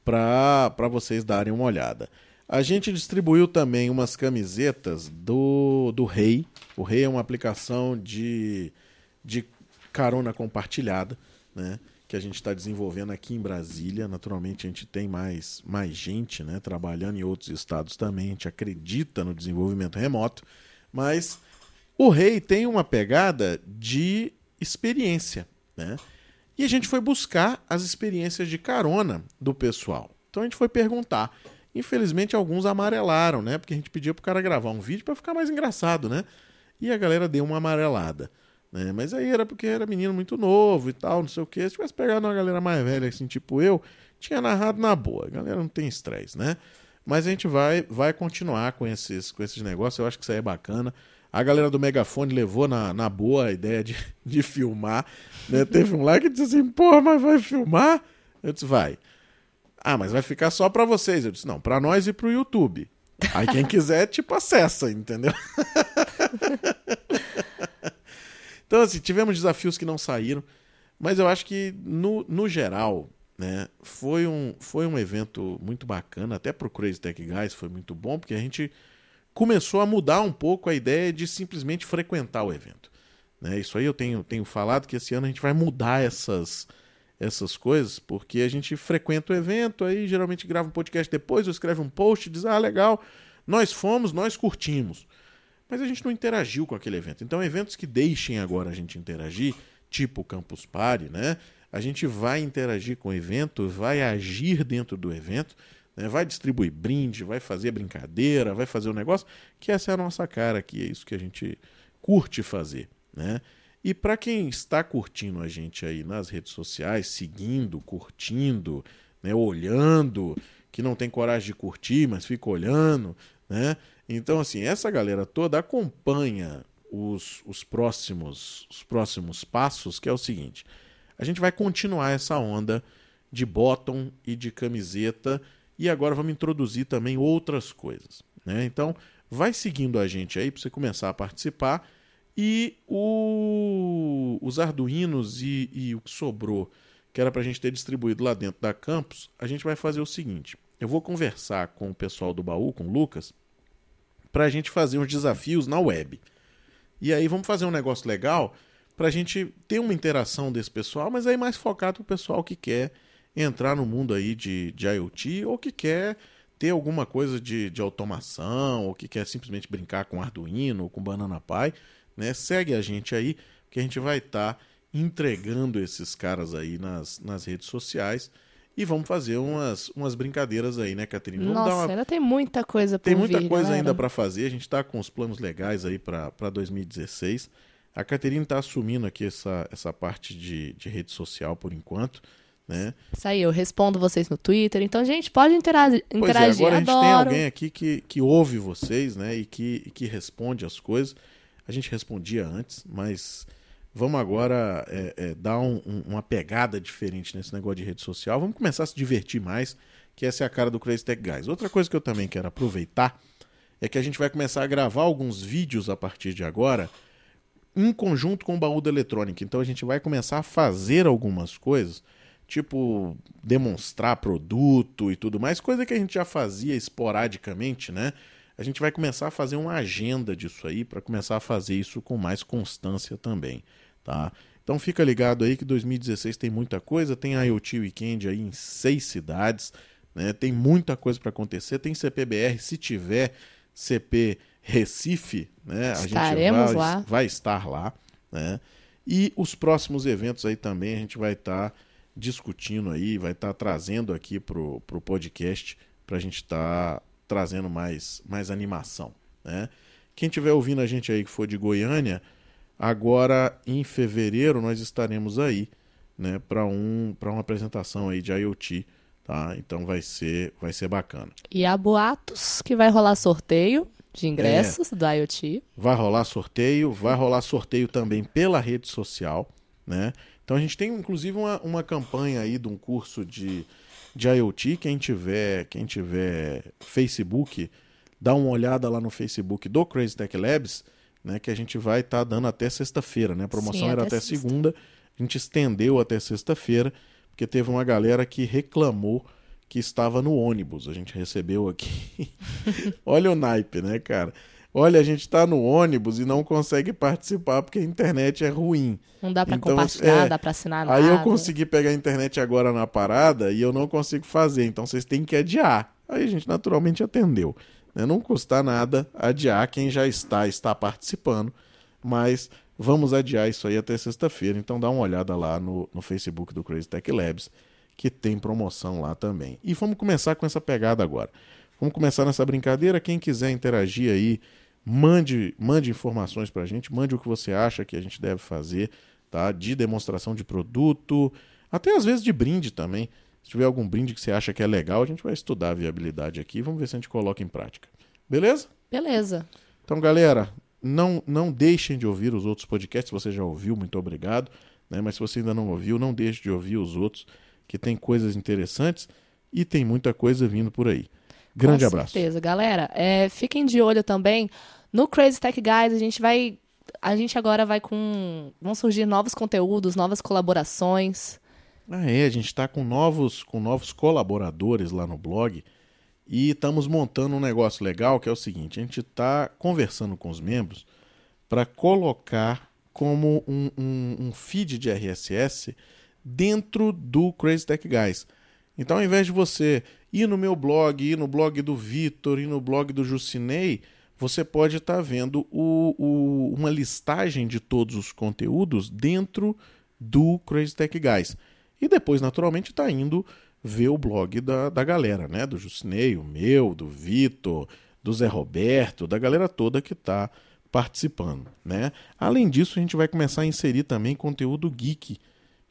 pra, pra vocês darem uma olhada. A gente distribuiu também umas camisetas do, do Rei. O Rei é uma aplicação de, de carona compartilhada, né? Que a gente está desenvolvendo aqui em Brasília. Naturalmente, a gente tem mais, mais gente né, trabalhando em outros estados também. A gente acredita no desenvolvimento remoto. Mas o rei tem uma pegada de experiência, né? E a gente foi buscar as experiências de carona do pessoal. Então a gente foi perguntar. Infelizmente alguns amarelaram, né? Porque a gente pedia pro cara gravar um vídeo para ficar mais engraçado, né? E a galera deu uma amarelada, né? Mas aí era porque era menino muito novo e tal, não sei o quê. Se tivesse pegado uma galera mais velha assim, tipo eu, tinha narrado na boa. A galera não tem estresse, né? Mas a gente vai, vai continuar com esses, com esses negócios. Eu acho que isso aí é bacana. A galera do Megafone levou na, na boa a ideia de, de filmar. Né? Teve um lá que disse assim: porra, mas vai filmar? Eu disse: vai. Ah, mas vai ficar só pra vocês. Eu disse: não, pra nós e pro YouTube. Aí quem quiser, tipo, acessa, entendeu? então, assim, tivemos desafios que não saíram. Mas eu acho que, no, no geral, né, foi um, foi um evento muito bacana. Até pro Crazy Tech Guys foi muito bom, porque a gente começou a mudar um pouco a ideia de simplesmente frequentar o evento. Né? Isso aí eu tenho, tenho falado que esse ano a gente vai mudar essas, essas coisas, porque a gente frequenta o evento, aí geralmente grava um podcast depois, ou escreve um post diz, ah, legal, nós fomos, nós curtimos. Mas a gente não interagiu com aquele evento. Então, eventos que deixem agora a gente interagir, tipo o Campus Party, né? A gente vai interagir com o evento, vai agir dentro do evento, né? vai distribuir brinde, vai fazer brincadeira, vai fazer o um negócio, que essa é a nossa cara aqui, é isso que a gente curte fazer, né? E para quem está curtindo a gente aí nas redes sociais, seguindo, curtindo, né, olhando, que não tem coragem de curtir, mas fica olhando, né? Então, assim, essa galera toda acompanha os, os, próximos, os próximos passos, que é o seguinte: a gente vai continuar essa onda de bottom e de camiseta. E agora vamos introduzir também outras coisas. Né? Então, vai seguindo a gente aí para você começar a participar. E o, os Arduinos e, e o que sobrou, que era para a gente ter distribuído lá dentro da campus, a gente vai fazer o seguinte: eu vou conversar com o pessoal do baú, com o Lucas, para a gente fazer uns desafios na web. E aí vamos fazer um negócio legal para a gente ter uma interação desse pessoal, mas aí mais focado para o pessoal que quer entrar no mundo aí de, de IoT ou que quer ter alguma coisa de, de automação ou que quer simplesmente brincar com Arduino ou com Banana Pi né? Segue a gente aí, que a gente vai estar tá entregando esses caras aí nas, nas redes sociais. E vamos fazer umas, umas brincadeiras aí, né, Caterina? Vamos Nossa, uma... ainda tem muita coisa para Tem muita vir, coisa galera. ainda para fazer. A gente está com os planos legais aí para 2016. A Caterina está assumindo aqui essa, essa parte de, de rede social por enquanto. Né? Isso aí, eu respondo vocês no Twitter. Então, gente, pode interagir. Pois é, agora a gente tem alguém aqui que, que ouve vocês, né? E que, e que responde as coisas. A gente respondia antes, mas vamos agora é, é, dar um, um, uma pegada diferente nesse negócio de rede social. Vamos começar a se divertir mais, que essa é a cara do Crazy Tech Guys. Outra coisa que eu também quero aproveitar é que a gente vai começar a gravar alguns vídeos a partir de agora em conjunto com o baú da eletrônica. Então a gente vai começar a fazer algumas coisas, tipo demonstrar produto e tudo mais, coisa que a gente já fazia esporadicamente, né? a gente vai começar a fazer uma agenda disso aí para começar a fazer isso com mais constância também, tá? Então fica ligado aí que 2016 tem muita coisa, tem IoT Weekend aí em seis cidades, né? Tem muita coisa para acontecer, tem CPBR, se tiver CP Recife, né? Estaremos a gente vai, lá. vai estar lá, né? E os próximos eventos aí também a gente vai estar tá discutindo aí, vai estar tá trazendo aqui pro, pro podcast para a gente estar tá trazendo mais, mais animação. Né? Quem estiver ouvindo a gente aí que for de Goiânia, agora em fevereiro nós estaremos aí né, para um, uma apresentação aí de IoT. Tá? Então vai ser, vai ser bacana. E há boatos que vai rolar sorteio de ingressos é, do IoT. Vai rolar sorteio, vai rolar sorteio também pela rede social. Né? Então a gente tem inclusive uma, uma campanha aí de um curso de de IoT. Quem tiver, quem tiver Facebook, dá uma olhada lá no Facebook do Crazy Tech Labs, né, que a gente vai estar tá dando até sexta-feira, né? A promoção Sim, era até, até segunda, a gente estendeu até sexta-feira, porque teve uma galera que reclamou que estava no ônibus. A gente recebeu aqui. Olha o naipe, né, cara? Olha, a gente está no ônibus e não consegue participar porque a internet é ruim. Não dá para então, compartilhar, é, dá para assinar nada. Aí eu consegui pegar a internet agora na parada e eu não consigo fazer, então vocês têm que adiar. Aí a gente naturalmente atendeu. Né? Não custa nada adiar quem já está, está participando, mas vamos adiar isso aí até sexta-feira. Então dá uma olhada lá no, no Facebook do Crazy Tech Labs, que tem promoção lá também. E vamos começar com essa pegada agora. Vamos começar nessa brincadeira. Quem quiser interagir aí, mande, mande informações para a gente, mande o que você acha que a gente deve fazer, tá? De demonstração de produto, até às vezes de brinde também. Se tiver algum brinde que você acha que é legal, a gente vai estudar a viabilidade aqui. Vamos ver se a gente coloca em prática. Beleza? Beleza. Então, galera, não, não deixem de ouvir os outros podcasts. Se você já ouviu, muito obrigado. Né? Mas se você ainda não ouviu, não deixe de ouvir os outros, que tem coisas interessantes e tem muita coisa vindo por aí. Grande Com abraço. Com certeza, galera. É, fiquem de olho também. No Crazy Tech Guys, a gente vai. A gente agora vai com. Vão surgir novos conteúdos, novas colaborações. Ah, é, a gente está com novos, com novos colaboradores lá no blog e estamos montando um negócio legal que é o seguinte: a gente está conversando com os membros para colocar como um, um, um, feed de RSS dentro do Crazy Tech Guys. Então, ao invés de você ir no meu blog, ir no blog do Vitor, ir no blog do Jucinei, você pode estar tá vendo o, o, uma listagem de todos os conteúdos dentro do Crazy Tech Guys. E depois, naturalmente, está indo ver o blog da, da galera, né? Do Jucinei, o meu, do Vitor, do Zé Roberto, da galera toda que está participando, né? Além disso, a gente vai começar a inserir também conteúdo geek,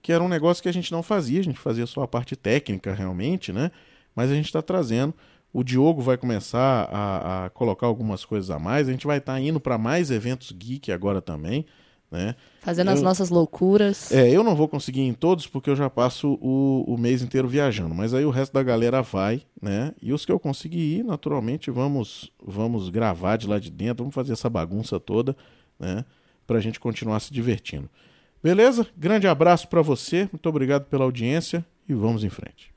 que era um negócio que a gente não fazia, a gente fazia só a parte técnica realmente, né? mas a gente está trazendo. O Diogo vai começar a, a, colocar algumas coisas a mais. A gente vai estar tá indo para mais eventos geek agora também. Né? Fazendo as Eu- nossas loucuras. É, eu não vou conseguir ir em todos porque eu já passo o, o mês inteiro viajando, mas aí o resto da galera vai, né? E os que eu conseguir ir, naturalmente, vamos vamos gravar de lá de dentro, vamos fazer essa bagunça toda, né? Pra gente continuar se divertindo. Beleza? Grande abraço pra você, muito obrigado pela audiência e vamos em frente.